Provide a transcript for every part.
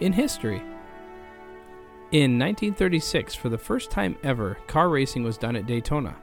in history. In 1936, for the first time ever, car racing was done at Daytona.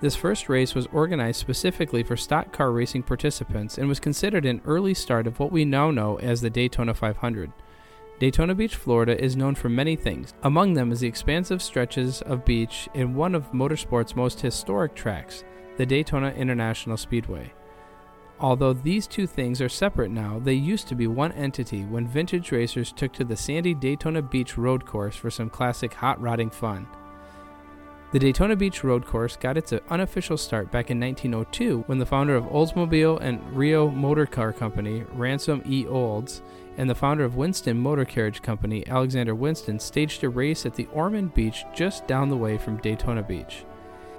This first race was organized specifically for stock car racing participants and was considered an early start of what we now know as the Daytona 500. Daytona Beach, Florida is known for many things. Among them is the expansive stretches of beach and one of motorsport's most historic tracks, the Daytona International Speedway. Although these two things are separate now, they used to be one entity when vintage racers took to the sandy Daytona Beach road course for some classic hot rodding fun. The Daytona Beach road course got its unofficial start back in 1902 when the founder of Oldsmobile and REO Motor Car Company, Ransom E. Olds, and the founder of Winton Motor Carriage Company, Alexander Winton, staged a race at the Ormond Beach just down the way from Daytona Beach.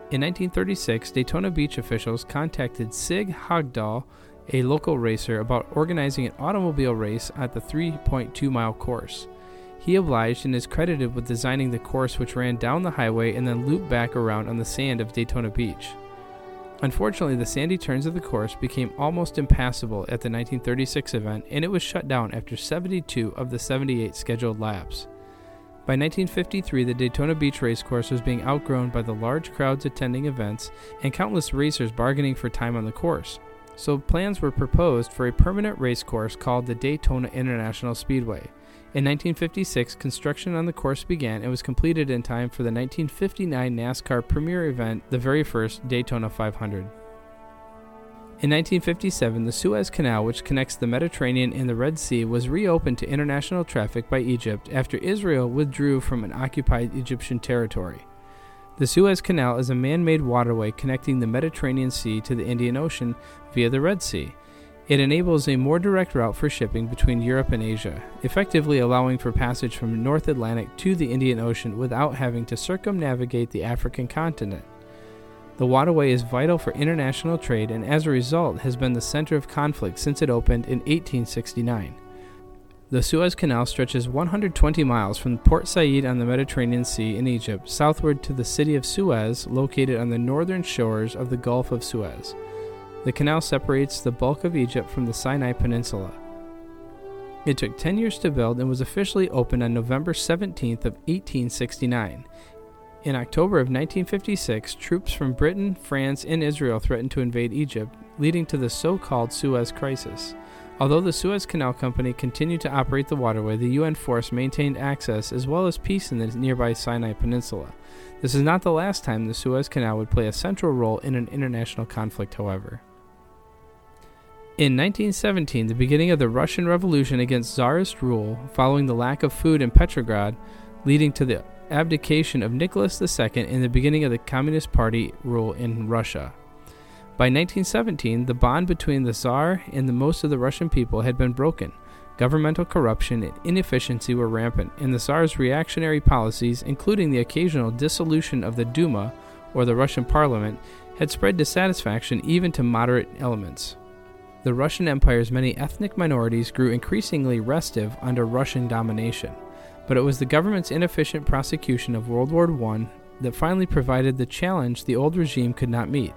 In 1936, Daytona Beach officials contacted Sig Haugdahl, a local racer, about organizing an automobile race at the 3.2 mile course. He obliged and is credited with designing the course, which ran down the highway and then looped back around on the sand of Daytona Beach. Unfortunately, the sandy turns of the course became almost impassable at the 1936 event, and it was shut down after 72 of the 78 scheduled laps. By 1953, the Daytona Beach Racecourse was being outgrown by the large crowds attending events and countless racers bargaining for time on the course. So plans were proposed for a permanent racecourse called the Daytona International Speedway. In 1956, construction on the course began and was completed in time for the 1959 NASCAR premier event, the very first Daytona 500. In 1957, the Suez Canal, which connects the Mediterranean and the Red Sea, was reopened to international traffic by Egypt after Israel withdrew from an occupied Egyptian territory. The Suez Canal is a man made waterway connecting the Mediterranean Sea to the Indian Ocean via the Red Sea. It enables a more direct route for shipping between Europe and Asia, effectively allowing for passage from the North Atlantic to the Indian Ocean without having to circumnavigate the African continent. The waterway is vital for international trade and as a result has been the center of conflict since it opened in 1869. The Suez Canal stretches 120 miles from Port Said on the Mediterranean Sea in Egypt southward to the city of Suez, located on the northern shores of the Gulf of Suez. The canal separates the bulk of Egypt from the Sinai Peninsula. It took 10 years to build and was officially opened on November 17th of 1869. In October of 1956, troops from Britain, France, and Israel threatened to invade Egypt, leading to the so called Suez Crisis. Although the Suez Canal Company continued to operate the waterway, the UN force maintained access as well as peace in the nearby Sinai Peninsula. This is not the last time the Suez Canal would play a central role in an international conflict, however. In 1917, the beginning of the Russian Revolution against Tsarist rule, following the lack of food in Petrograd, leading to the abdication of Nicholas II and the beginning of the Communist Party rule in Russia. By 1917, the bond between the Tsar and the most of the Russian people had been broken. Governmental corruption and inefficiency were rampant, and the Tsar's reactionary policies, including the occasional dissolution of the Duma, or the Russian parliament, had spread dissatisfaction even to moderate elements. The Russian Empire's many ethnic minorities grew increasingly restive under Russian domination but it was the government's inefficient prosecution of World War I that finally provided the challenge the old regime could not meet.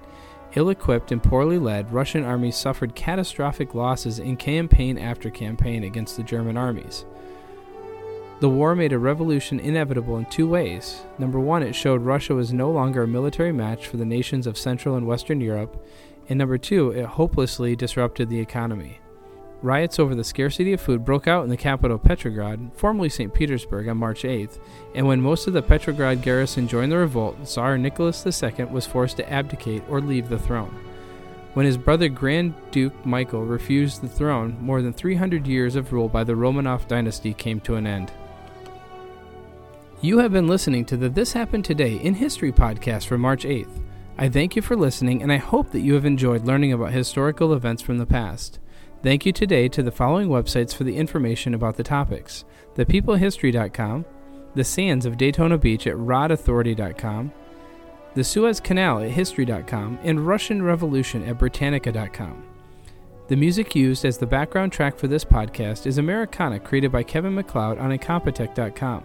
Ill equipped and poorly led, Russian armies suffered catastrophic losses in campaign after campaign against the German armies. The war made a revolution inevitable in two ways. Number one, it showed Russia was no longer a military match for the nations of Central and Western Europe. And number two, it hopelessly disrupted the economy. Riots over the scarcity of food broke out in the capital Petrograd, formerly St. Petersburg, on March 8th, and when most of the Petrograd garrison joined the revolt, Tsar Nicholas II was forced to abdicate or leave the throne. When his brother Grand Duke Michael refused the throne, more than 300 years of rule by the Romanov dynasty came to an end. You have been listening to the This Happened Today in History podcast for March 8th. I thank you for listening, and I hope that you have enjoyed learning about historical events from the past. Thank you today to the following websites for the information about the topics thepeoplehistory.com, the sands of Daytona Beach at rodauthority.com, the Suez Canal at history.com, and Russian Revolution at Britannica.com. The music used as the background track for this podcast is Americana, created by Kevin MacLeod on Incompetech.com.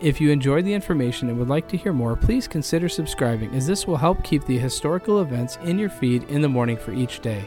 If you enjoyed the information and would like to hear more, please consider subscribing, as this will help keep the historical events in your feed in the morning for each day.